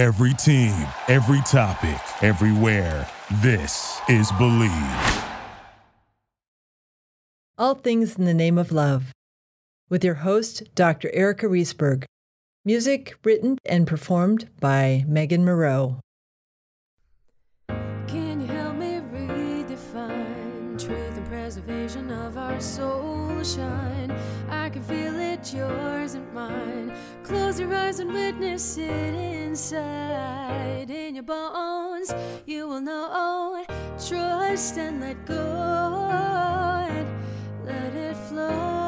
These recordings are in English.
Every team, every topic, everywhere. This is Believe. All Things in the Name of Love, with your host, Dr. Erica Riesberg. Music written and performed by Megan Moreau. Can you help me redefine truth and preservation of our soul shine? I can feel it, yours and mine. Close your eyes and witness it inside. In your bones, you will know. Trust and let go. And let it flow.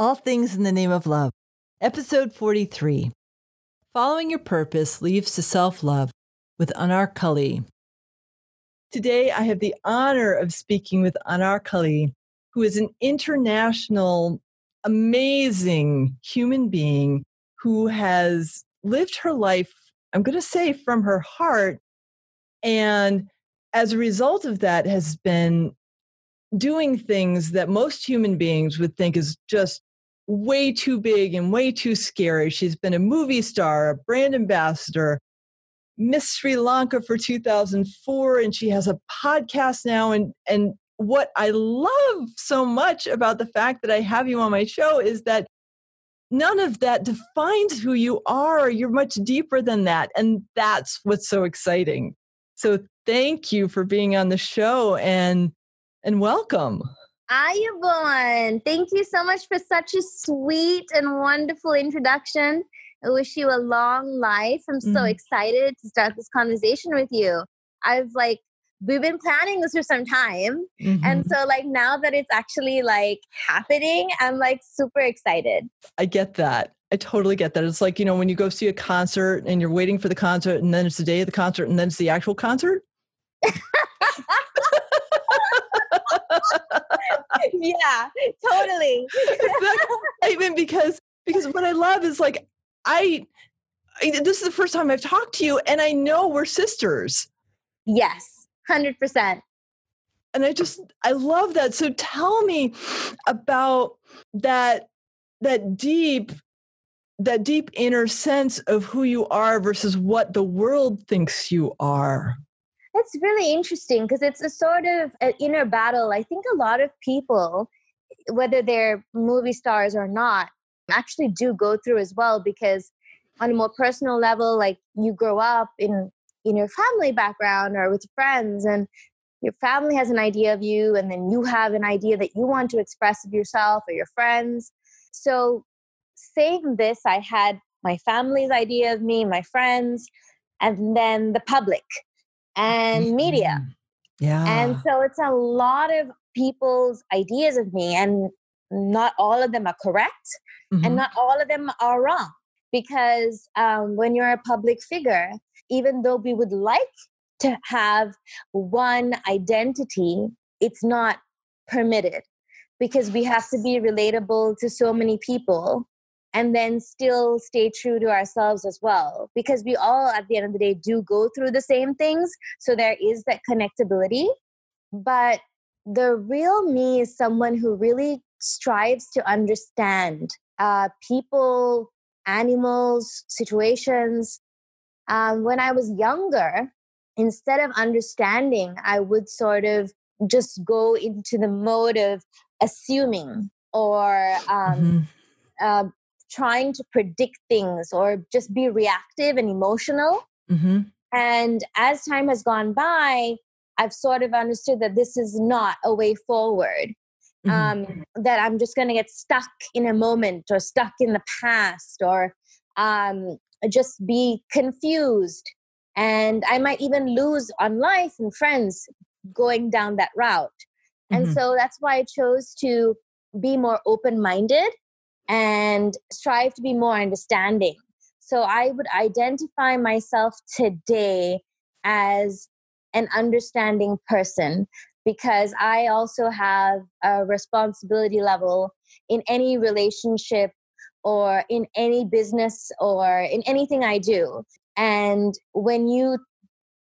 All Things in the Name of Love, Episode 43 Following Your Purpose Leads to Self Love with Anarkalli. Today, I have the honor of speaking with Anarkalli, who is an international, amazing human being who has lived her life, I'm going to say, from her heart. And as a result of that, has been doing things that most human beings would think is just way too big and way too scary. She's been a movie star, a brand ambassador, Miss Sri Lanka for 2004, and she has a podcast now. And, and what I love so much about the fact that I have you on my show is that none of that defines who you are. You're much deeper than that. And that's what's so exciting. So thank you for being on the show and and welcome. Ayubowan, thank you so much for such a sweet and wonderful introduction. I wish you a long life. I'm so Mhm. excited to start this conversation with you. I've like we've been planning this for some time. And Mhm. so like now that it's actually like happening, I'm like super excited. I get that. I totally get that. It's like, you know, when you go see a concert and you're waiting for the concert and then it's the day of the concert and then it's the actual concert. yeah, totally. Mean, because because what I love is like I, I this is the first time I've talked to you and I know we're sisters. yes, 100%. And I just I love that. So tell me about that that deep that deep inner sense of who you are versus what the world thinks you are. It's really interesting because it's a sort of an inner battle. I think a lot of people, whether they're movie stars or not, actually do go through as well because on a more personal level, like you grow up in in your family background or with friends and your family has an idea of you and then you have an idea that you want to express of yourself or your friends. So saying this, I had my family's idea of me, my friends, and then the public and media. Mhm. Yeah. And so it's a lot of people's ideas of me, and not all of them are correct, Mhm. and not all of them are wrong. Because um, when you're a public figure, even though we would like to have one identity, it's not permitted because we have to be relatable to so many people and then still stay true to ourselves as well because we all at the end of the day do go through the same things so there is that connectability but the real me is someone who really strives to understand uh, people animals situations um, when i was younger instead of understanding i would sort of just go into the mode of assuming or um, Mhm. uh, trying to predict things or just be reactive and emotional. Mhm. And as time has gone by, I've sort of understood that this is not a way forward. Mhm. Um, that I'm just going to get stuck in a moment or stuck in the past or um, just be confused. And I might even lose on life and friends going down that route. And Mhm. so that's why I chose to be more open minded and strive to be more understanding. So I would identify myself today as an understanding person because I also have a responsibility level in any relationship or in any business or in anything I do. And when you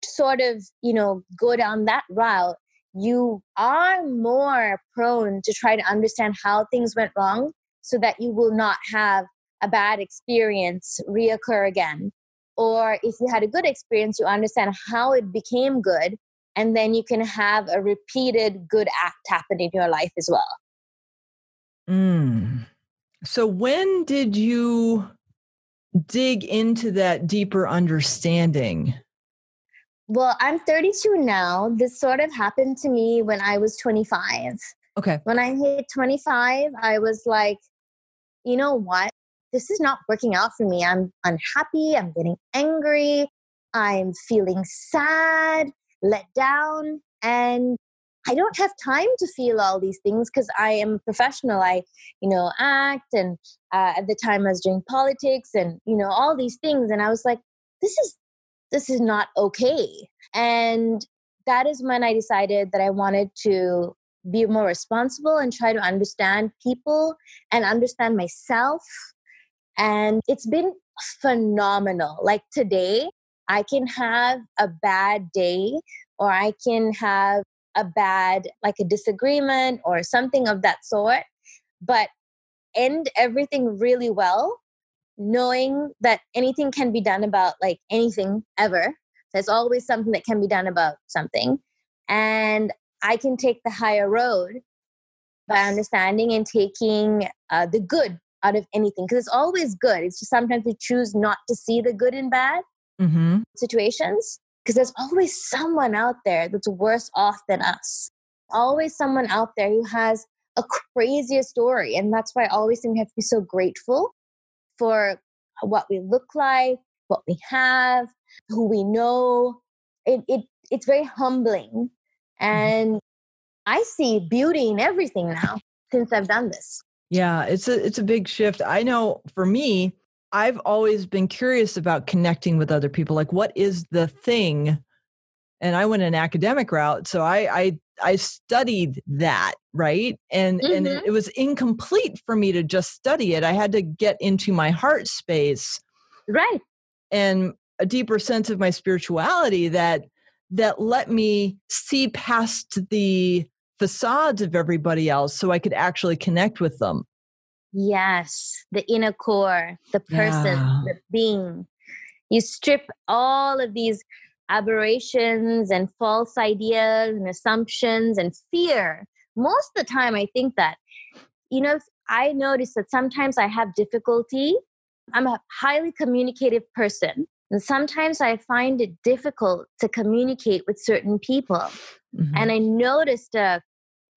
sort of, you know, go down that route, you are more prone to try to understand how things went wrong so that you will not have a bad experience reoccur again. Or if you had a good experience, you understand how it became good, and then you can have a repeated good act happen in your life as well. Mm. So, when did you dig into that deeper understanding? Well, I'm 32 now. This sort of happened to me when I was 25. Okay. When I hit 25, I was like, you know what? This is not working out for me. I'm unhappy. I'm getting angry. I'm feeling sad, let down. And I don't have time to feel all these things because I am a professional. I, you know, act and uh, at the time I was doing politics and you know all these things. And I was like, this is this is not okay. And that is when I decided that I wanted to be more responsible and try to understand people and understand myself. And it's been phenomenal. Like today, I can have a bad day or I can have a bad, like a disagreement or something of that sort, but end everything really well, knowing that anything can be done about like anything ever. There's always something that can be done about something. And I can take the higher road by understanding and taking uh, the good out of anything because it's always good. It's just sometimes we choose not to see the good and bad Mm-hmm. situations because there's always someone out there that's worse off than us. Always someone out there who has a crazier story. And that's why I always think we have to be so grateful for what we look like, what we have, who we know. It, it it's very humbling. Mm-hmm. And I see beauty in everything now since I've done this. Yeah, it's a it's a big shift. I know for me, I've always been curious about connecting with other people. Like, what is the thing? And I went an academic route, so I I, I studied that right, and and it, mm-hmm. it was incomplete for me to just study it. I had to get into my heart space Right. and a deeper sense of my spirituality that that let me see past the facades of everybody else, so I could actually connect with them. Yes, the inner core, the person, Yeah. the being. You strip all of these aberrations and false ideas and assumptions and fear. Most of the time, I think that, you know, I notice that sometimes I have difficulty. I'm a highly communicative person. And sometimes I find it difficult to communicate with certain people. Mhm. And I noticed uh,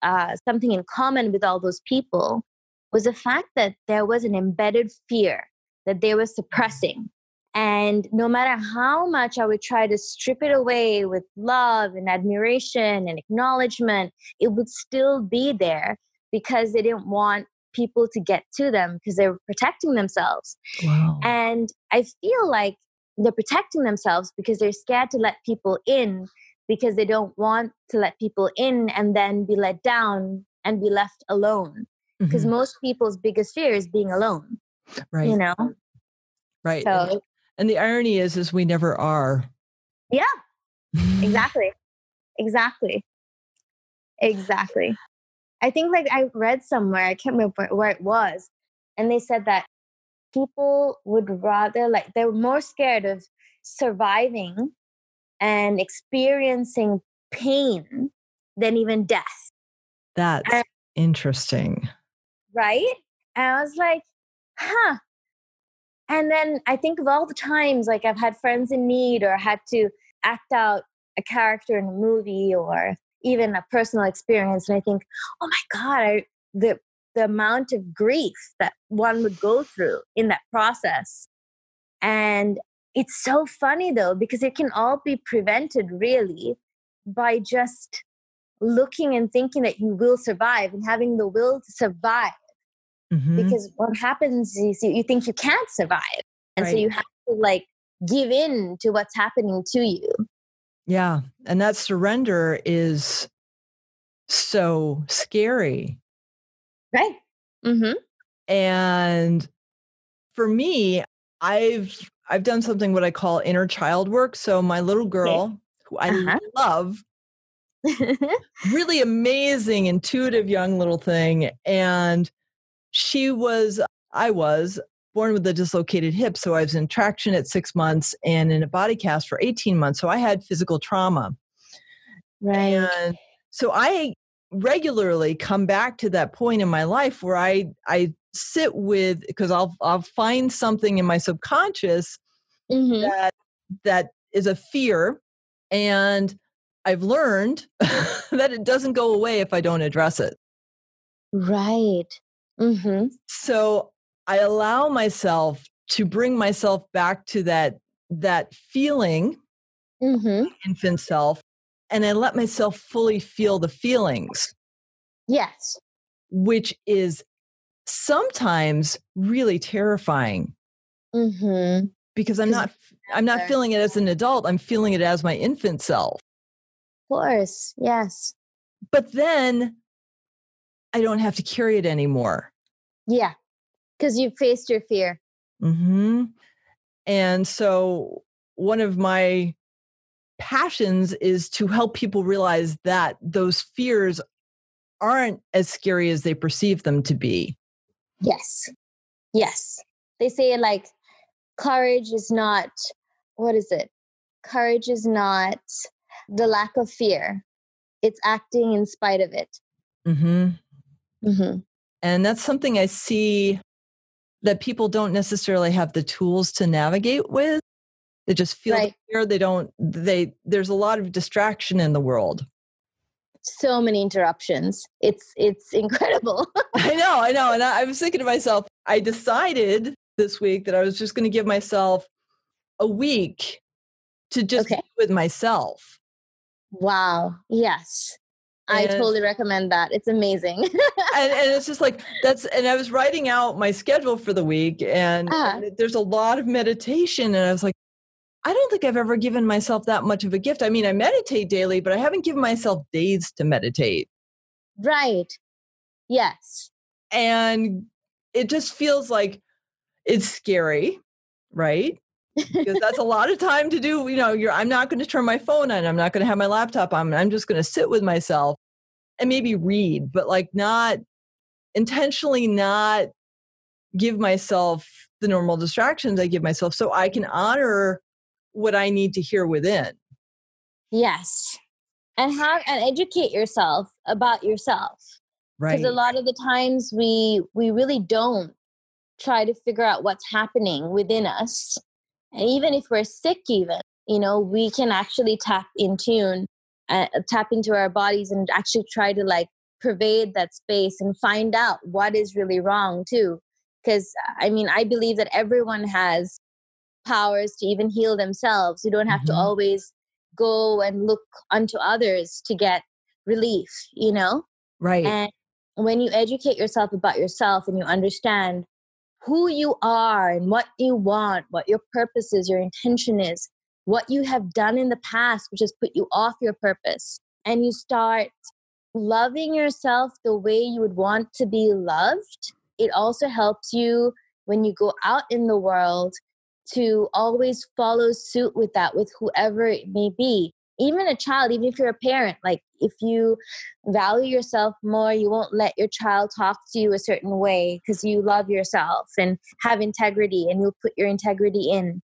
uh, something in common with all those people was the fact that there was an embedded fear that they were suppressing. And no matter how much I would try to strip it away with love and admiration and acknowledgement, it would still be there because they didn't want people to get to them because they were protecting themselves. wow. And I feel like they're protecting themselves because they're scared to let people in because they don't want to let people in and then be let down and be left alone. Because Mhm. most people's biggest fear is being alone, right, you know? right. So, and the irony is, is we never are. yeah, exactly. Exactly. Exactly. I think like I read somewhere, I can't remember where it was, and they said that people would rather like they were more scared of surviving and experiencing pain than even death, That's And- interesting. right? And I was like, huh. And then I think of all the times like I've had friends in need or had to act out a character in a movie or even a personal experience, and I think, oh my god, I, the the amount of grief that one would go through in that process. And it's so funny though, because it can all be prevented really by just looking and thinking that you will survive and having the will to survive. Mhm. Because what happens is you, you think you can't survive. And so you have to like give in to what's happening to you. Yeah. And that surrender is so scary. Right. Mm-hmm. And for me, I've I've done something what I call inner child work. So my little girl, who I Uh-huh. love, really amazing, intuitive young little thing. And she was, I was born with a dislocated hip. So I was in traction at six months and in a body cast for 18 months. So I had physical trauma. right. And so I regularly come back to that point in my life where I I sit with because I'll I'll find something in my subconscious Mhm. that that is a fear and I've learned that it doesn't go away if I don't address it. Right. Mm-hmm. So I allow myself to bring myself back to that that feeling Mm-hmm. infant self and I let myself fully feel the feelings Yes. which is sometimes really terrifying Mm-hmm. because I'm not I'm not feeling it as an adult I'm feeling it as my infant self Of course. Yes. but then I don't have to carry it anymore Yeah. Because you've faced your fear. hmm and so one of my passions is to help people realize that those fears aren't as scary as they perceive them to be Yes. Yes. They say like courage is not what is it? Courage is not the lack of fear. It's acting in spite of it. hmm Mm-hmm. And that's something I see that people don't necessarily have the tools to navigate with. They just feel Right. the fear. They don't, they, there's a lot of distraction in the world. So many interruptions. It's it's incredible. I know, I know. And I, I was thinking to myself, I decided this week that I was just going to give myself a week to just Okay. be with myself. wow. Yes. I totally recommend that. It's amazing. and, and it's just like that's and i was writing out my schedule for the week and, Uh-huh. and there's a lot of meditation and i was like i don't think i've ever given myself that much of a gift i mean i meditate daily but i haven't given myself days to meditate right. Yes. and it just feels like it's scary right because that's a lot of time to do you know you're i'm not going to turn my phone on i'm not going to have my laptop on i'm just going to sit with myself and maybe read but like not intentionally not give myself the normal distractions i give myself so i can honor what i need to hear within Yes. And have and educate yourself about yourself. right because a lot of the times we we really don't try to figure out what's happening within us and even if we're sick even you know we can actually tap in tune uh, tap into our bodies and actually try to like pervade that space and find out what is really wrong too because i mean i believe that everyone has powers to even heal themselves. You don't have to Mhm. always go and look unto others to get relief you know? Right. And when you educate yourself about yourself and you understand who you are and what you want, what your purpose is, your intention is, what you have done in the past, which has put you off your purpose, and you start loving yourself the way you would want to be loved, it also helps you when you go out in the world to always follow suit with that, with whoever it may be. Even a child, even if you're a parent, like if you value yourself more, you won't let your child talk to you a certain way because you love yourself and have integrity and you'll put your integrity in.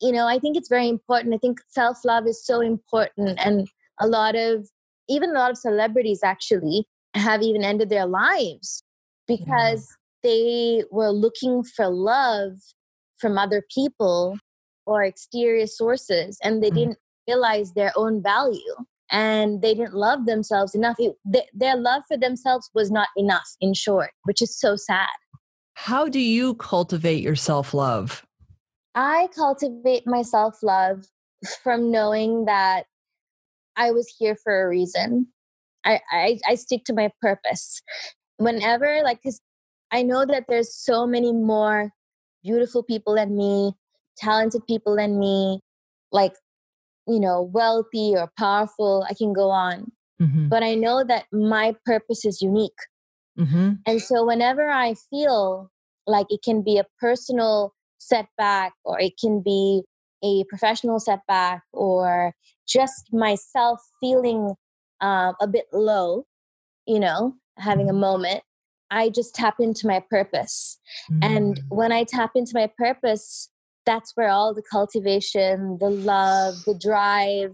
You know, I think it's very important. I think self love is so important. And a lot of, even a lot of celebrities actually have even ended their lives because they were looking for love from other people or exterior sources and they Mhm. didn't realize their own value and they didn't love themselves enough. It, th- their love for themselves was not enough in short which is so sad. How do you cultivate your self-love? I cultivate my self-love from knowing that i was here for a reason. I i, I stick to my purpose. Whenever like because i know that there's so many more beautiful people than me talented people than me like you know wealthy or powerful i can go on. Mhm, but i know that my purpose is unique. Mhm, and so whenever i feel like it can be a personal setback or it can be a professional setback or just myself feeling uh, a bit low, you know, having a Mm-hmm. moment, I just tap into my purpose. And Mm. when I tap into my purpose, that's where all the cultivation, the love, the drive,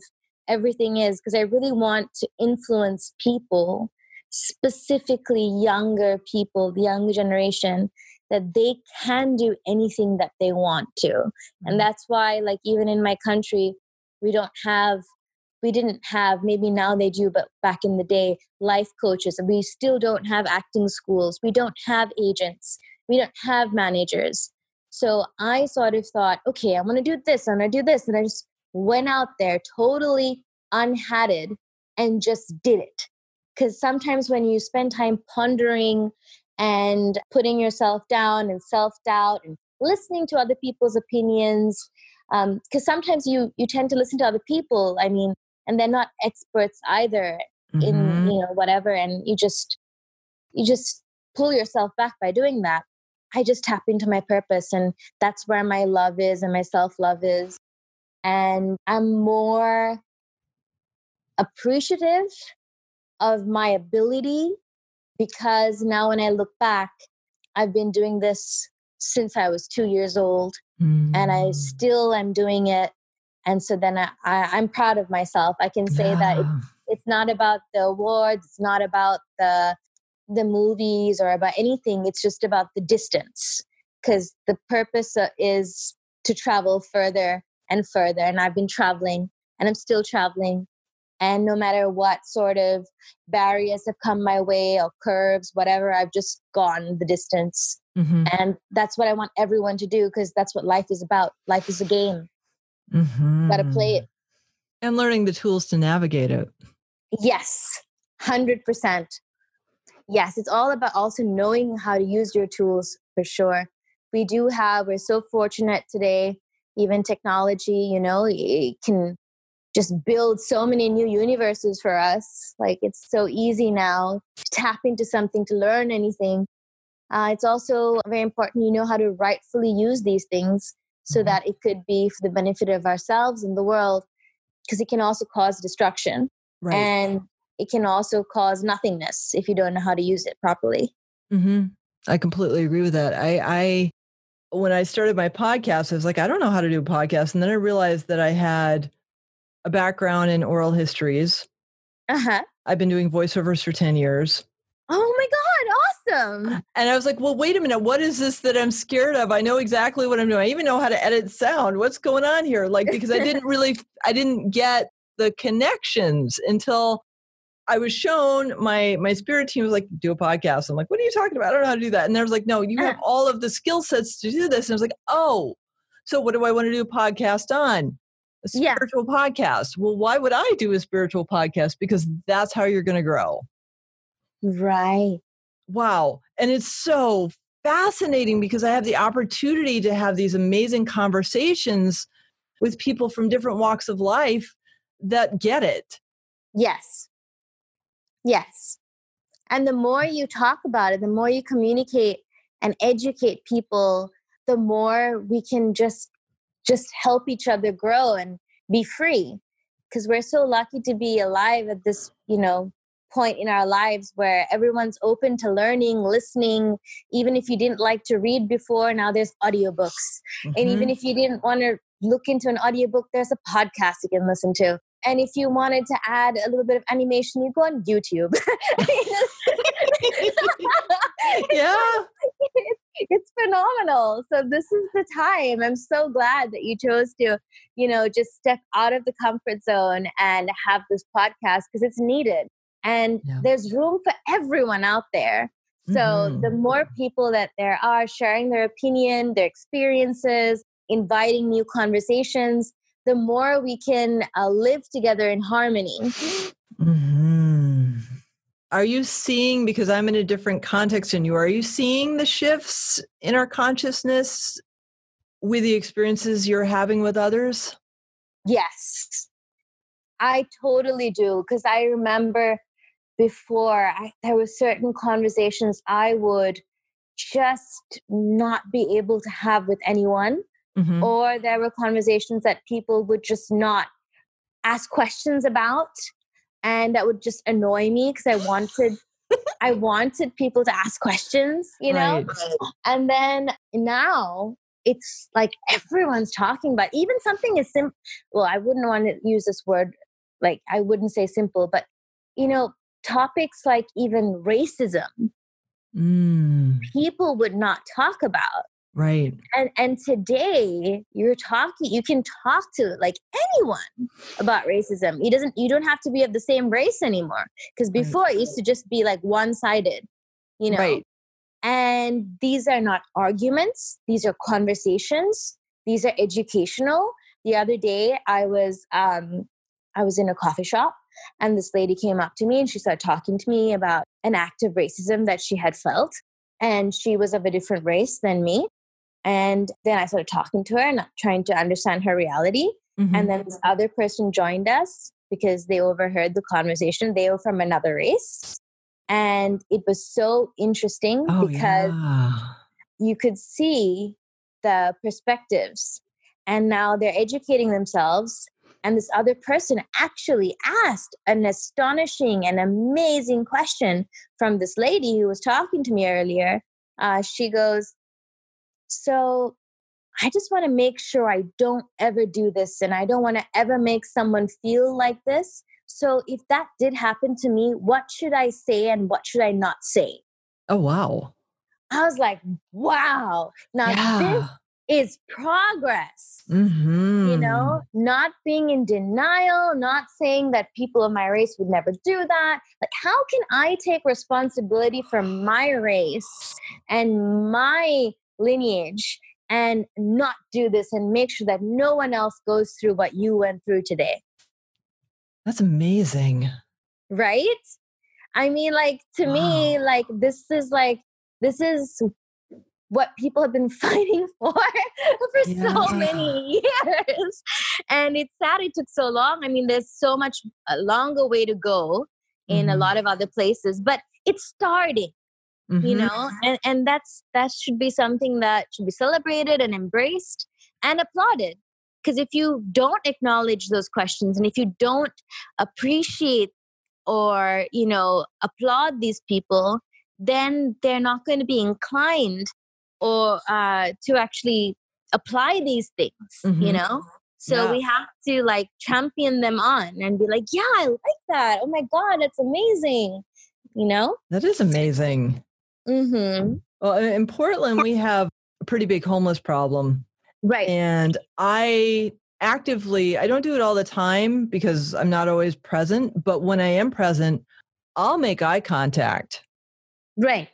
everything is. Because I really want to influence people, specifically younger people, the younger generation, that they can do anything that they want to. And that's why, like, even in my country, we don't have we didn't have maybe now they do but back in the day life coaches and we still don't have acting schools we don't have agents we don't have managers. So i sort of thought okay i'm going to do this i'm going to do this and i just went out there totally unhatted and just did it. Because sometimes when you spend time pondering and putting yourself down and self-doubt and listening to other people's opinions um, because sometimes you you tend to listen to other people i mean and they're not experts either in Mhm. you know whatever and you just you just pull yourself back by doing that i just tap into my purpose and that's where my love is and my self love is and i'm more appreciative of my ability because now when i look back i've been doing this since i was 2 years old and I Mm. still am doing it. And so then I, I, I'm proud of myself. I can say that it, it's not about the awards, it's not about the the movies or about anything. It's just about the distance because the purpose uh, is to travel further and further. And I've been traveling and I'm still traveling. And no matter what sort of barriers have come my way or curves, whatever, I've just gone the distance. Mhm. And that's what I want everyone to do because that's what life is about. Life is a game. Got to play it. Mm-hmm. And learning the tools to navigate it. Yes, 100%. Yes, it's all about also knowing how to use your tools for sure. We do have, we're so fortunate today, even technology, you know, it can just build so many new universes for us. Like it's so easy now to tap into something, to learn anything. Uh, it's also very important you know how to rightfully use these things so Mhm. that it could be for the benefit of ourselves and the world, because it can also cause destruction Right. and it can also cause nothingness if you don't know how to use it properly. hmm I completely agree with that. I, I, when I started my podcast, I was like, I don't know how to do a podcast. And then I realized that I had a background in oral histories. Uh huh. I've been doing voiceovers for 10 years. Oh my God, awesome. And I was like, well, wait a minute. What is this that I'm scared of? I know exactly what I'm doing. I even know how to edit sound. What's going on here? Like, because I didn't really, I didn't get the connections until I was shown my my spirit team was like, do a podcast. I'm like, what are you talking about? I don't know how to do that. And there was like, no, you have uh-huh. all of the skill sets to do this. And I was like, oh, so what do I want to do a podcast on? A Yeah. spiritual podcast. Well, why would I do a spiritual podcast? Because that's how you're going to grow. Right. Wow. And it's so fascinating because I have the opportunity to have these amazing conversations with people from different walks of life that get it. Yes. Yes. And the more you talk about it, the more you communicate and educate people, the more we can just just help each other grow and be free. Because we're so lucky to be alive at this, you know, point in our lives where everyone's open to learning, listening. Even if you didn't like to read before, now there's audiobooks. And even Mhm. if you didn't want to look into an audiobook, there's a podcast you can listen to. And if you wanted to add a little bit of animation, you go on YouTube. yeah. it's phenomenal. So this is the time. I'm so glad that you chose to, you know, just step out of the comfort zone and have this podcast because it's needed. And Yeah. there's room for everyone out there. So Mhm. the more people that there are sharing their opinion, their experiences, inviting new conversations, the more we can uh, live together in harmony. Mhm. Are you seeing, because I'm in a different context than you, are you seeing the shifts in our consciousness with the experiences you're having with others? Yes, I totally do. Because I remember before I, there were certain conversations I would just not be able to have with anyone Mhm. or there were conversations that people would just not ask questions about and that would just annoy me because i wanted i wanted people to ask questions you know Right. and then now it's like everyone's talking about even something as simple well i wouldn't want to use this word like i wouldn't say simple but you know topics like even racism Mm, people would not talk about right. and and today you're talking you can talk to like anyone about racism you doesn't you don't have to be of the same race anymore because Right. before it used to just be like one-sided you know Right. and these are not arguments these are conversations these are educational the other day i was um i was in a coffee shop and this lady came up to me and she started talking to me about an act of racism that she had felt. And she was of a different race than me. And then i started talking to her and trying to understand her reality. Mhm. and then this other person joined us because they overheard the conversation. They were from another race. And it was so interesting oh, because yeah. you could see the perspectives. And now they're educating themselves and this other person actually asked an astonishing and amazing question from this lady who was talking to me earlier uh, she goes so i just want to make sure i don't ever do this and i don't want to ever make someone feel like this so if that did happen to me what should i say and what should i not say Oh, wow. I was like, wow. Now this yeah. Is progress. hmm You know, not being in denial, not saying that people of my race would never do that. Like, how can I take responsibility for my race and my lineage and not do this and make sure that no one else goes through what you went through today? That's amazing. Right? I mean, like, to me, like, this is like, this is what people have been fighting for for so many years. And it's sad it took so long. I mean, there's so much a longer way to go in a Mhm. lot of other places, but it's starting, you Mhm. know, and, and that's that should be something that should be celebrated and embraced and applauded. Because if you don't acknowledge those questions and if you don't appreciate or you know applaud these people then they're not going to be inclined or uh, to actually apply these things you Mhm. know so Yeah. we have to like champion them on and be like yeah i like that oh my god that's amazing you know That is amazing. mm-hmm Well, in Portland, we have a pretty big homeless problem. right And I actively, I don't do it all the time because I'm not always present, but when I am present, I'll make eye contact right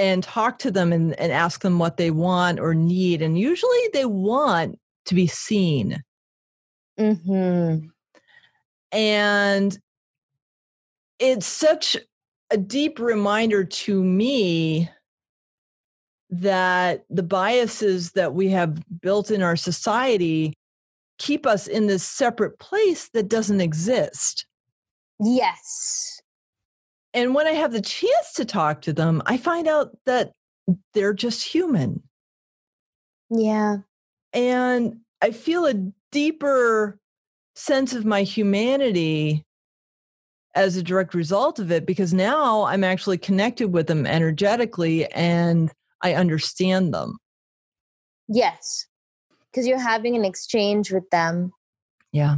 and talk to them and, and ask them what they want or need. And usually they want to be seen. mm-hmm And it's such a deep reminder to me that the biases that we have built in our society keep us in this separate place that doesn't exist. yes And when I have the chance to talk to them, I find out that they're just human. yeah And I feel a deeper sense of my humanity as a direct result of it because now I'm actually connected with them energetically and I understand them. yes because you're having an exchange with them Yeah.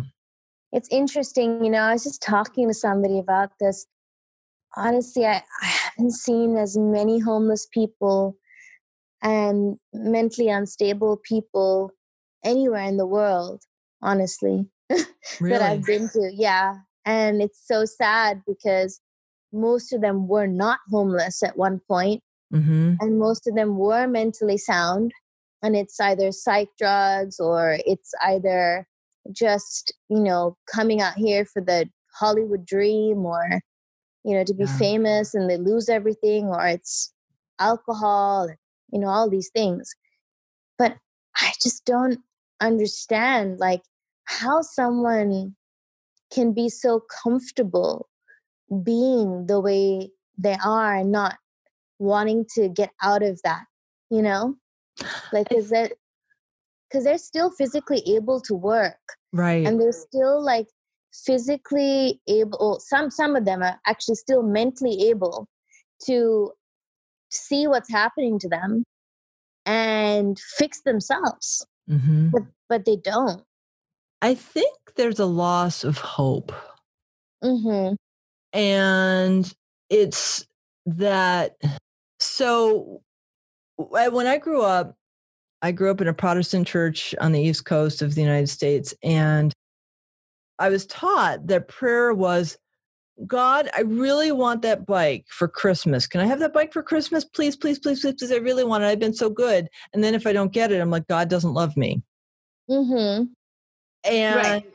it's interesting you know i was just talking to somebody about this honestly i, I haven't seen as many homeless people and mentally unstable people anywhere in the world honestly Really? that i've been to yeah and it's so sad because most of them were not homeless at one point hmm and most of them were mentally sound and it's either psych drugs or it's either just you know coming out here for the hollywood dream or you know to be Yeah. famous and they lose everything or it's alcohol you know all these things but i just don't understand like how someone can be so comfortable being the way they are and not wanting to get out of that you know like is that because they're still physically able to work Right. and they're still like physically able some some of them are actually still mentally able to see what's happening to them and fix themselves hmm but but they don't I think there's a loss of hope. mm-hmm. and it's that so when i grew up i grew up in a protestant church on the east coast of the united states and i was taught that prayer was god i really want that bike for christmas. Can i have that bike for christmas? Please please please please please. I really want it. I've been so good. And then if i don't get it i'm like god doesn't love me. Mm-hmm. and Right.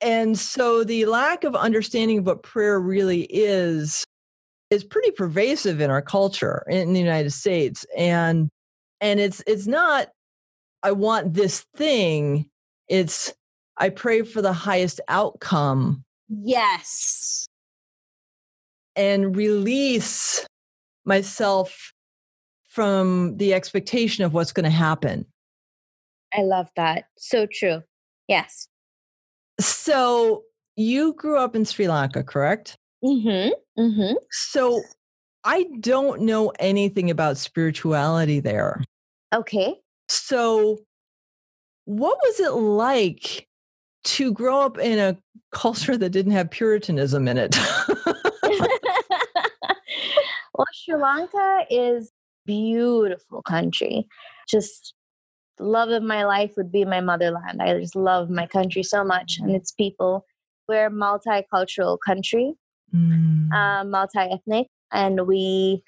and so the lack of understanding of what prayer really is is pretty pervasive in our culture in the United States. And and it's it's not I want this thing. It's I pray for the highest outcome. Yes. And release myself from the expectation of what's going to happen. i love that. So true. Yes. So you grew up in Sri Lanka, correct? mm-hmm mm-hmm. So I don't know anything about spirituality there. okay. So what was it like to grow up in a culture that didn't have puritanism in it? well sri lanka is beautiful country. Just the love of my life would be my motherland. I just love my country so much and its people. We're a multicultural country Mm, um, multi-ethnic and we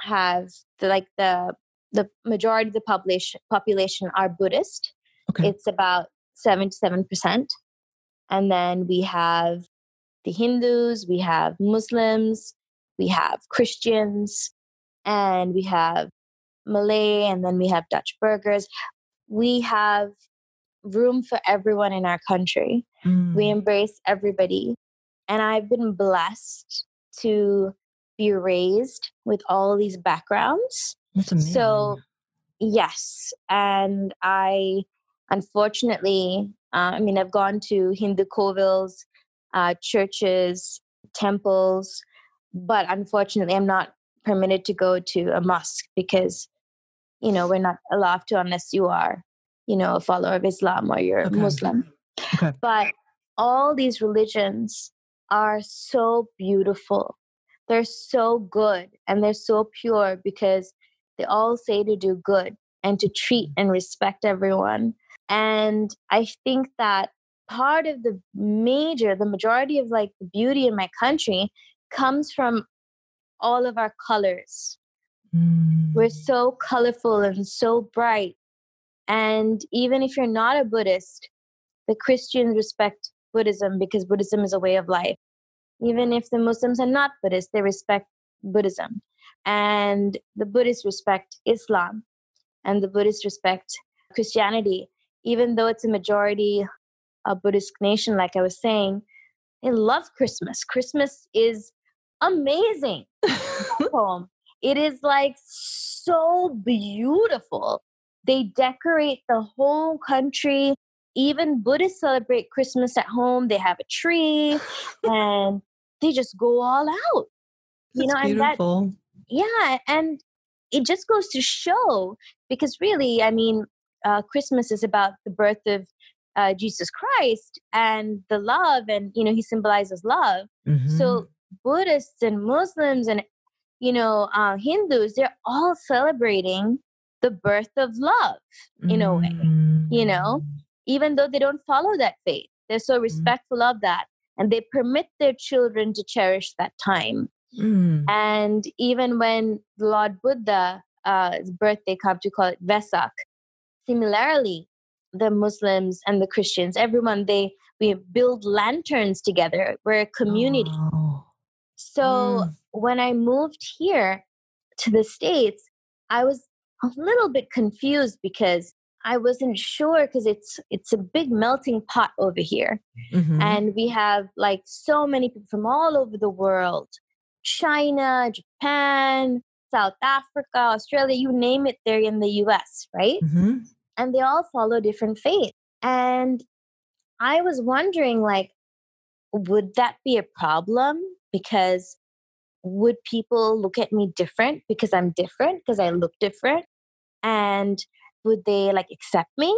have the, like the the majority of the population population are buddhist. Okay. it's about 77% and then we have the hindus we have muslims we have christians and we have malay and then we have dutch burghers we have room for everyone in our country. Mm, we embrace everybody. And i've been blessed to be raised with all these backgrounds. So yes. And i unfortunately uh, i mean i've gone to hindu kovils uh, churches temples but unfortunately i'm not permitted to go to a mosque because you know we're not allowed to unless you are you know a follower of islam or you're Okay. muslim Okay. but all these religions are so beautiful they're so good and they're so pure because they all say to do good and to treat and respect everyone and i think that part of the major the majority of like the beauty in my country comes from all of our colors Mm, we're so colorful and so bright. And even if you're not a Buddhist, the Christians respect Buddhism because Buddhism is a way of life. Even if the Muslims are not Buddhist, they respect Buddhism. And the Buddhists respect Islam. And the Buddhists respect Christianity. Even though it's a majority a Buddhist nation, like I was saying, they love Christmas. Christmas is amazing. It is like so beautiful. They decorate the whole country. Even Buddhists celebrate Christmas at home. They have a tree and they just go all out. You that's know, and that yeah, and it just goes to show because really, I mean, uh, Christmas is about the birth of uh, Jesus Christ and the love, and you know, he symbolizes love. Mhm. So Buddhists and Muslims and you know uh, Hindus, they're all celebrating the birth of love in a way, you know? Mm. even though they don't follow that faith. They're so respectful of that, and they permit their children to cherish that time. Mm. And even when Lord Buddha uh, his birthday come to call it Vesak, similarly, the Muslims and the Christians, everyone they we build lanterns together. We're a community. Oh. So Mm. when I moved here to the States, I was a little bit confused because I wasn't sure because it's it's a big melting pot over here. Mhm. And we have like so many people from all over the world. China, Japan, South Africa, Australia, you name it, they're in the US, right? Mm-hmm. And they all follow different faiths. And I was wondering, like, would that be a problem? Because would people look at me different because I'm different, because I look different? And would they like accept me?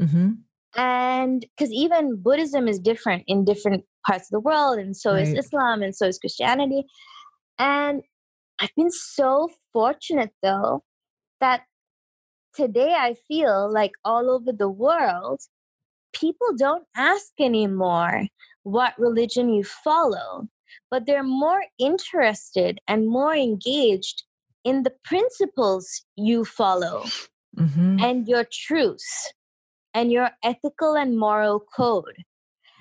Mm-hmm. And because even Buddhism is different in different parts of the world, and so is Islam, and so is Christianity. And I've been so fortunate though that today I feel like all over the world, people don't ask anymore what religion you follow, but they're more interested and more engaged in the principles you follow Mm-hmm. and your truths and your ethical and moral code.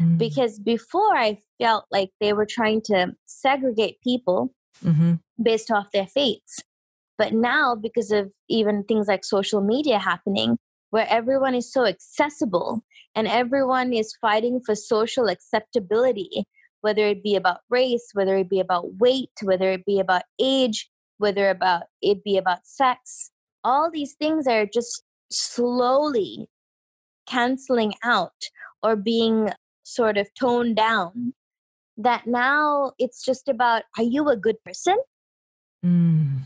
Mm-hmm. Because before I felt like they were trying to segregate people Mm-hmm. Based off their faiths. But now, because of even things like social media happening, where everyone is so accessible and everyone is fighting for social acceptability, whether it be about race, whether it be about weight, whether it be about age, whether about it be about sex, all these things are just slowly canceling out or being sort of toned down. That now it's just about are you a good person? Mm-hmm.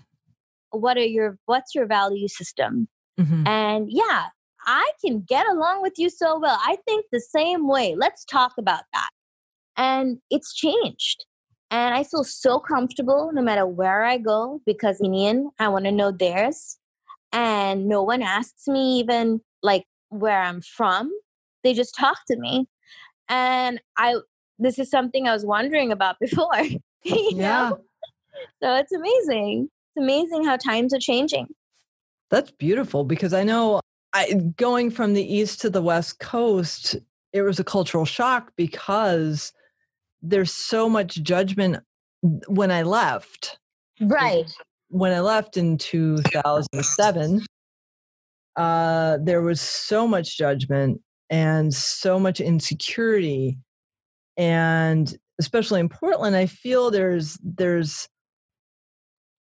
what are your what's your value system? Mm-hmm. and yeah i can get along with you so well. I think the same way. Let's talk about that. And it's changed. And i feel so comfortable no matter where i go because indian i want to know theirs. And no one asks me even like where i'm from. They just talk to me. And i this is something i was wondering about before. You Yeah. know so it's amazing. It's amazing how times are changing. That's beautiful because I know I, going from the east to the west coast, it was a cultural shock because there's so much judgment when I left. right. When I left in 2007, uh, there was so much judgment and so much insecurity, and especially in Portland, I feel there's there's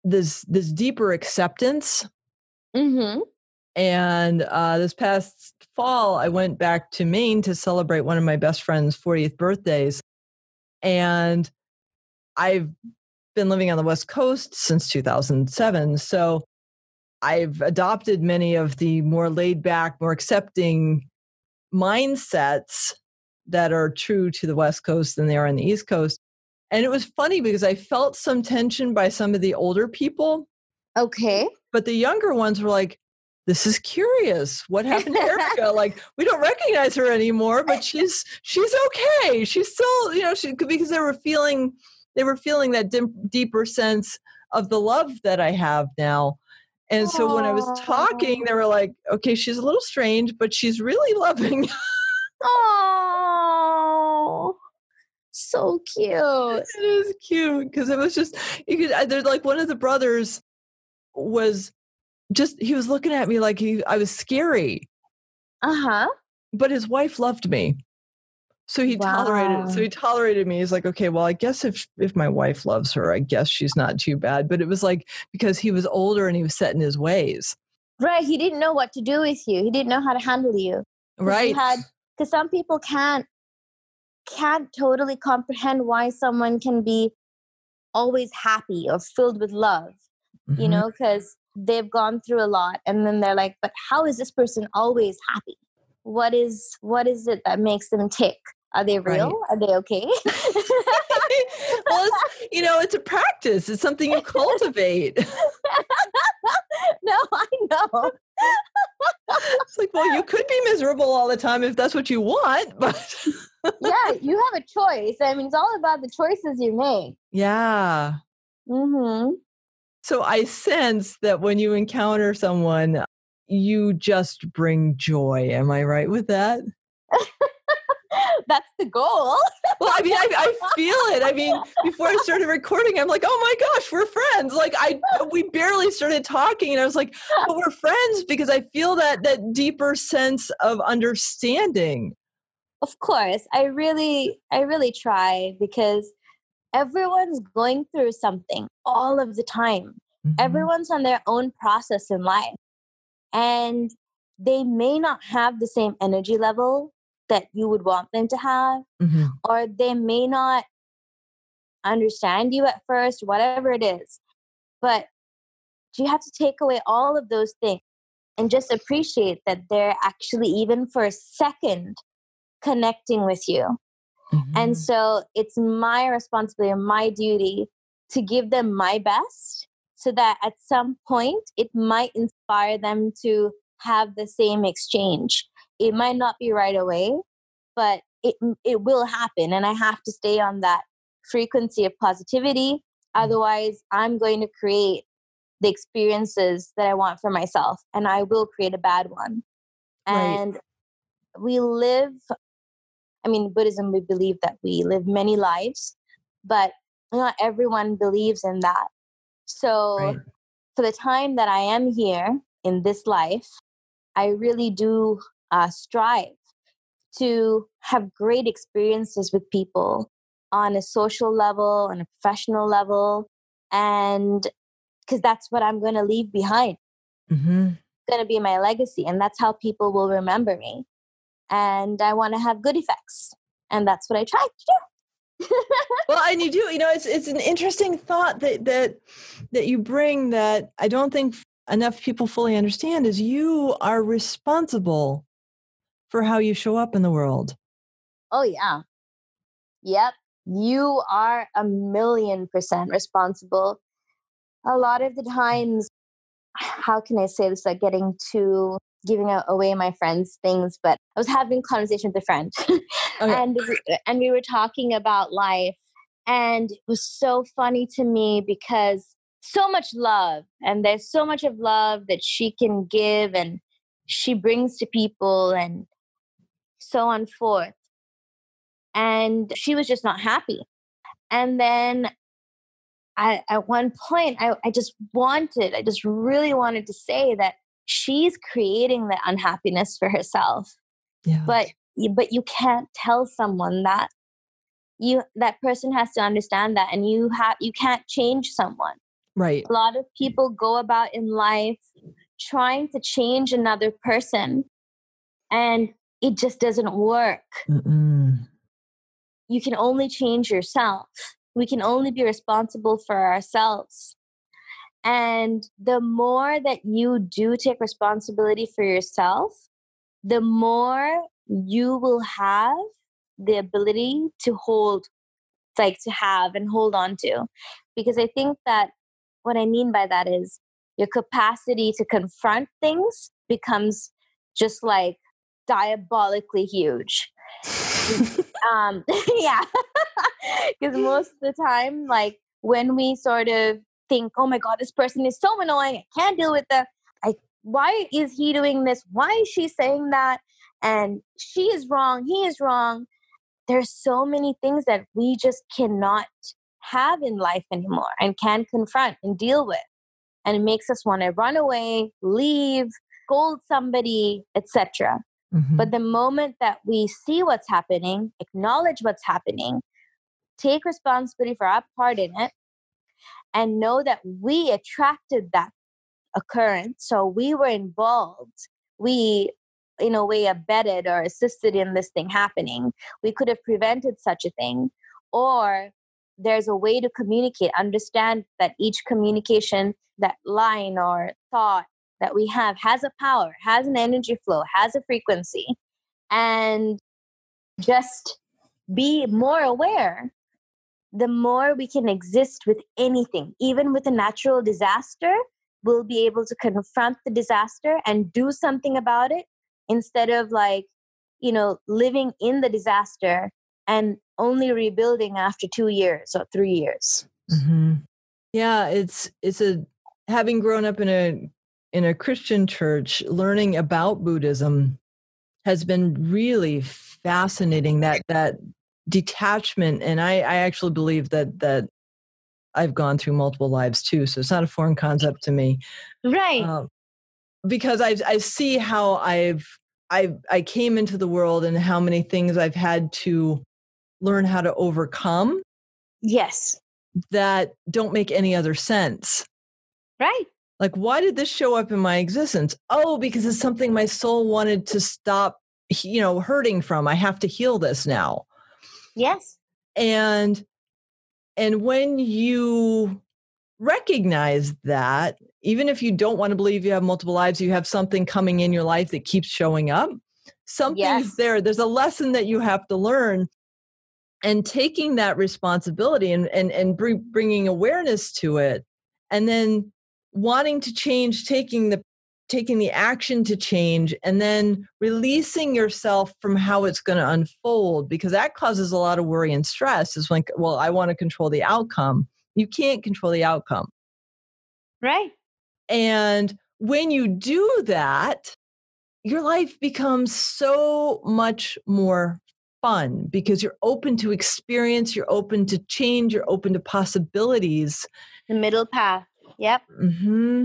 this this deeper acceptance mm-hmm and uh, this past fall, I went back to Maine to celebrate one of my best friend's 40th birthdays. And I've been living on the West Coast since 2007. So I've adopted many of the more laid back, more accepting mindsets that are true to the West Coast than they are on the East Coast. And it was funny because I felt some tension by some of the older people okay. but the younger ones were like this is curious. What happened to erica? Like we don't recognize her anymore but she's she's okay. She's still you know she because they were feeling they were feeling that dim, deeper sense of the love that i have now. And so when i was talking they were like okay she's a little strange but she's really loving. Oh so cute. It is cute because it was just you could uh, there's like one of the brothers was just he was looking at me like he i was scary. Uh-huh. But his wife loved me. So he tolerated so he tolerated me. He's like okay well i guess if if my wife loves her i guess she's not too bad. But it was like because he was older and he was set in his ways. Right he didn't know what to do with you. He didn't know how to handle you. right had because some people can't can't totally comprehend why someone can be always happy or filled with love you Mhm. know because they've gone through a lot and then they're like but how is this person always happy? What is what is it that makes them tick? Are they Right. real are they okay? Well it's, you know it's a practice. It's something you cultivate no i know. It's like well you could be miserable all the time if that's what you want but yeah you have a choice. I mean it's all about the choices you make. Yeah. Mm-hmm. so i sense that when you encounter someone you just bring joy. Am i right with that that's the goal Well, I mean, I, I feel it. I mean, before I started recording, I'm like, oh my gosh, we're friends. Like, I we barely started talking, and I was like, but we're friends because I feel that that deeper sense of understanding. of course i really i really try because everyone's going through something all of the time Mm-hmm. Everyone's on their own process in life. And they may not have the same energy level that you would want them to have, mm-hmm. or they may not understand you at first, whatever it is. But you have to take away all of those things and just appreciate that they're actually, even for a second, connecting with you. Mm-hmm. And so it's my responsibility my duty to give them my best so that at some point it might inspire them to have the same exchange. It might not be right away, but it it will happen and I have to stay on that frequency of positivity mm-hmm. otherwise I'm going to create the experiences that I want for myself and I will create a bad one. And right. we live I mean Buddhism we believe that we live many lives, but not everyone believes in that. So, right. for the time that I am here in this life, I really do uh, strive to have great experiences with people on a social level, on a professional level, and because that's what I'm going to leave behind. Mm-hmm. Going to be my legacy, and that's how people will remember me. And I want to have good effects, and that's what I try to do well, and you do, you know, it's it's an interesting thought that that that you bring that I don't think enough people fully understand is you are responsible for how you show up in the world. Oh yeah. Yep. You are a million percent responsible. A lot of the mm. times, how can I say this? Like getting to giving away my friends things, but I was having conversation with a friend, okay. and and we were talking about life, and it was so funny to me because so much love, and there's so much of love that she can give, and she brings to people, and so on forth. And she was just not happy, and then I, at one point, I, I just wanted, I just really wanted to say that she's creating the unhappiness for herself yeah. but but you can't tell someone that you that person has to understand that and you have you can't change someone right a lot of people go about in life trying to change another person and it just doesn't work Mm-mm. you can only change yourself we can only be responsible for ourselves and the more that you do take responsibility for yourself, the more you will have the ability to hold, like to have and hold on to. Because I think that what I mean by that is your capacity to confront things becomes just like diabolically huge. um, yeah. Because most of the time, like when we sort of think, oh my God, this person is so annoying. I can't deal with them. I, why is he doing this? Why is she saying that? And she is wrong. He is wrong. There's so many things that we just cannot have in life anymore and can confront and deal with. And it makes us want to run away, leave, scold somebody, etc. Mm-hmm. But the moment that we see what's happening, acknowledge what's happening, take responsibility for our part in it, and know that we attracted that occurrence. So we were involved. We, in a way, abetted or assisted in this thing happening. We could have prevented such a thing. Or there's a way to communicate, understand that each communication, that line or thought that we have has a power, has an energy flow, has a frequency. And just be more aware the more we can exist with anything, even with a natural disaster, we'll be able to confront the disaster and do something about it instead of like, you know, living in the disaster and only rebuilding after two years or three years. Mm-hmm. Yeah, it's it's a having grown up in a in a Christian church, learning about Buddhism has been really fascinating. That that detachment and I, I actually believe that that i've gone through multiple lives too so it's not a foreign concept to me right um, because I, I see how i've i i came into the world and how many things i've had to learn how to overcome yes that don't make any other sense Right. Like, why did this show up in my existence? Oh, because it's something my soul wanted to stop, you know, hurting from. I have to heal this now. Yes. And and when you recognize that, even if you don't want to believe you have multiple lives, you have something coming in your life that keeps showing up. Something's Yes. there. There's a lesson that you have to learn. And taking that responsibility and, and, and bringing awareness to it, and then wanting to change, taking the taking the action to change and then releasing yourself from how it's going to unfold because that causes a lot of worry and stress is like well i want to control the outcome you can't control the outcome Right. and when you do that your life becomes so much more fun because you're open to experience you're open to change you're open to possibilities The middle path. Yep. hmm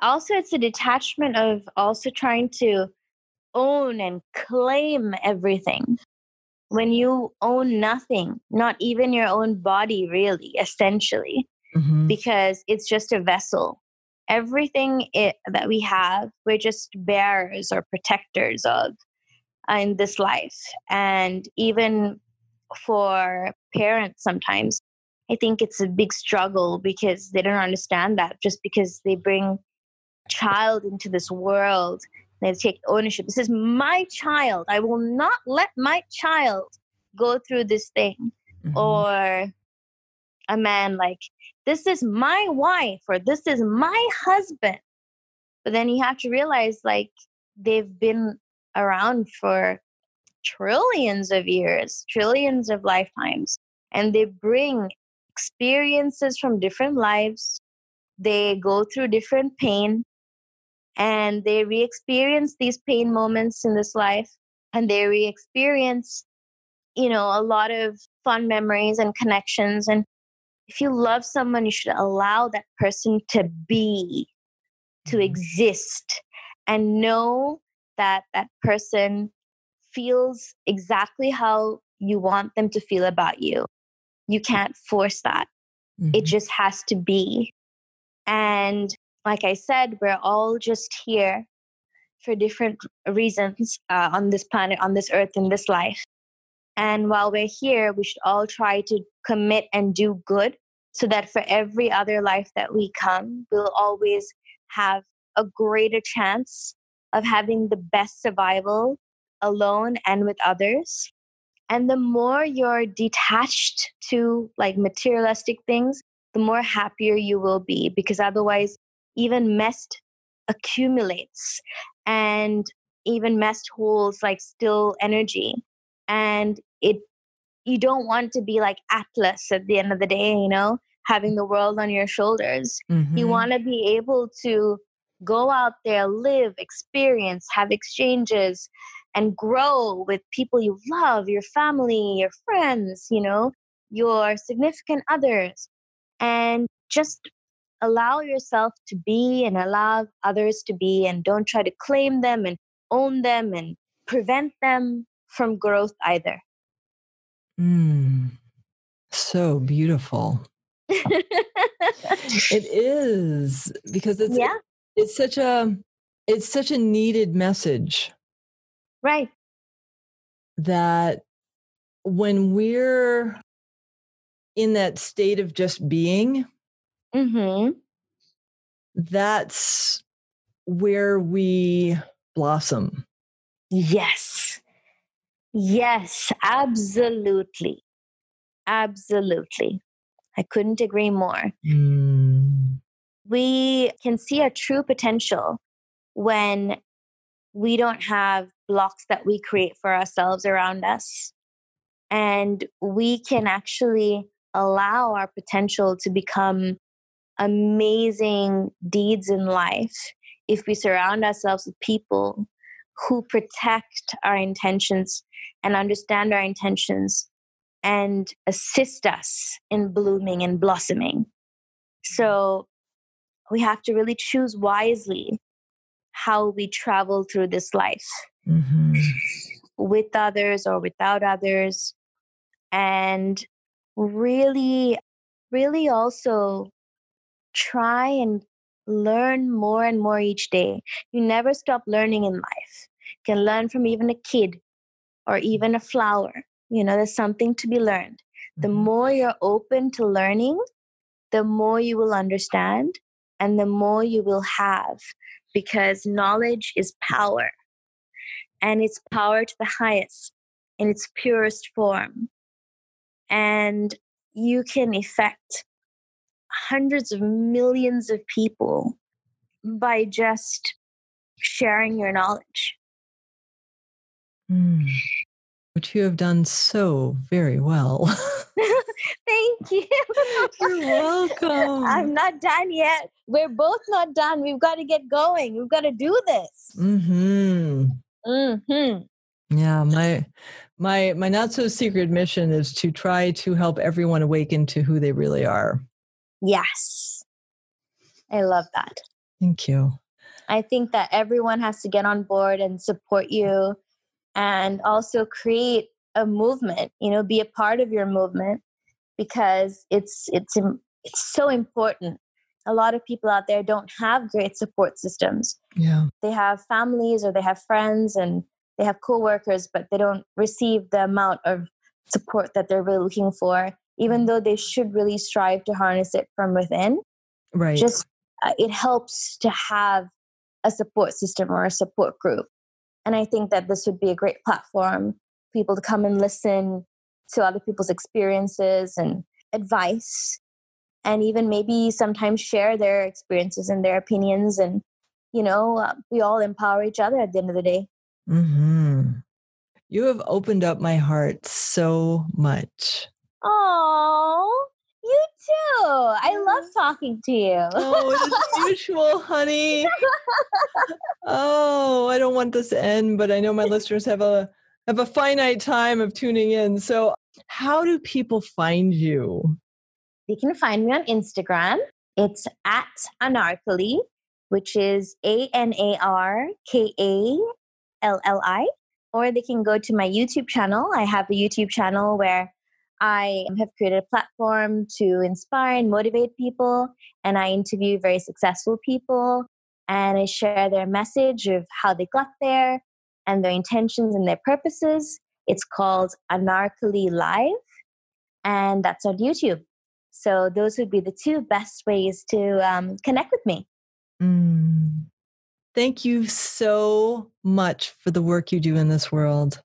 Also, it's a detachment of also trying to own and claim everything. When you own nothing, not even your own body, really, essentially, hmm because it's just a vessel. Everything it, that we have, we're just bearers or protectors of uh, in this life. And even for parents, sometimes I think it's a big struggle because they don't understand that just because they bring child into this world, they take ownership. This is my child. I will not let my child go through this thing Mhm. or a man like this is my wife or this is my husband but then you have to realize like they've been around for trillions of years trillions of lifetimes and they bring experiences from different lives they go through different pain and they re-experience these pain moments in this life and they re-experience you know a lot of fun memories and connections and if you love someone you should allow that person to be to Mhm. exist and know that that person feels exactly how you want them to feel about you you can't force that. It Mhm. just has to be. And like i said we're all just here for different reasons uh, on this planet on this earth in this life. And while we're here we should all try to commit and do good so that for every other life that we come we'll always have a greater chance of having the best survival alone and with others and the more you're detached to like materialistic things the more happier you will be because otherwise even mess accumulates and even mess holds like still energy and it you don't want to be like atlas at the end of the day you know having the world on your shoulders you Mhm. want to be able to go out there live experience have exchanges and grow with people you love your family your friends you know your significant others and just allow yourself to be and allow others to be and don't try to claim them and own them and prevent them from growth either Mm. So beautiful. It is because it's yeah it's such a it's such a needed message right that when we're in that state of just being, mm-hmm that's where we blossom. Yes. Yes, absolutely. Absolutely. I couldn't agree more. Mm. We can see our true potential when we don't have blocks that we create for ourselves around us. And we can actually allow our potential to become amazing deeds in life if we surround ourselves with people who protect our intentions and understand our intentions and assist us in blooming and blossoming. So mm-hmm. we have to really choose wisely how we travel through this life Mhm. with others or without others. And really, really also try and learn more and more each day. You never stop learning in life. You can learn from even a kid or even a flower. You know, there's something to be learned. The Mhm. more you're open to learning, the more you will understand and the more you will have because knowledge is power and it's power to the highest in its purest form. And you can affect hundreds of millions of people by just sharing your knowledge. Mm. Which you have done so very well. Thank you. You're welcome. I'm not done yet. We're both not done. We've got to get going. We've got to do this. hmm hmm Yeah, my my my not so secret mission is to try to help everyone awaken to who they really are. Yes. I love that. Thank you. I think that everyone has to get on board and support you and also create a movement, you know, be a part of your movement because it's it's it's so important. A lot of people out there don't have great support systems. Yeah. They have families or they have friends and they have coworkers but they don't receive the amount of support that they're really looking for even though they should really strive to harness it from within Right. just uh, it helps to have a support system or a support group and i think that this would be a great platform for people to come and listen to other people's experiences and advice and even maybe sometimes share their experiences and their opinions and you know uh, we all empower each other at the end of the day hmm You have opened up my heart so much. oh you too i love talking to you Oh, it's mutual, honey. Oh, I don't want this to end, but I know my listeners have a have a finite time of tuning in. So, how do people find you? You can find me on Instagram. It's at Anarkalli, which is A N A R K A L L I. Or they can go to my YouTube channel. I have a YouTube channel where I have created a platform to inspire and motivate people. And I interview very successful people and I share their message of how they got there and their intentions and their purposes. It's called Anarkalli Live, and that's on YouTube. So those would be the two best ways to um, connect with me. Mm. Thank you so much for the work you do in this world.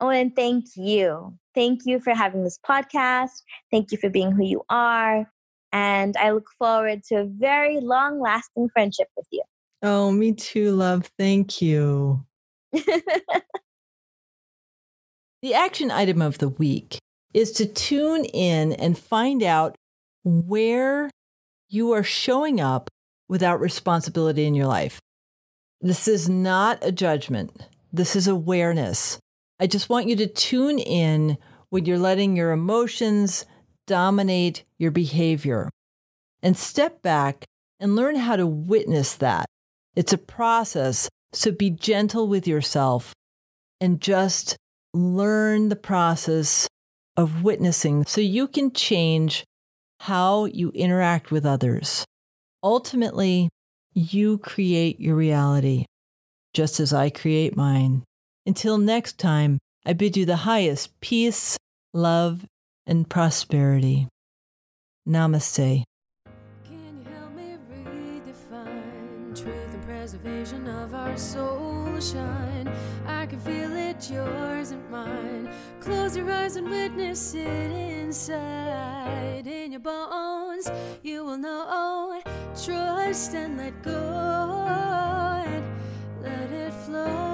Oh, and thank you. Thank you for having this podcast. Thank you for being who you are. And I look forward to a very long lasting friendship with you. Oh, me too, love. Thank you. The action item of the week is to tune in and find out where you are showing up without responsibility in your life. This is not a judgment, this is awareness. I just want you to tune in when you're letting your emotions dominate your behavior and step back and learn how to witness that. It's a process, so be gentle with yourself and just learn the process of witnessing so you can change how you interact with others. Ultimately, you create your reality, just as I create mine. Until next time, I bid you the highest peace, love, and prosperity. Namaste. Can it, yours and mine. Close your eyes and witness it inside. In your bones, you will know. Trust and let go. And let it flow.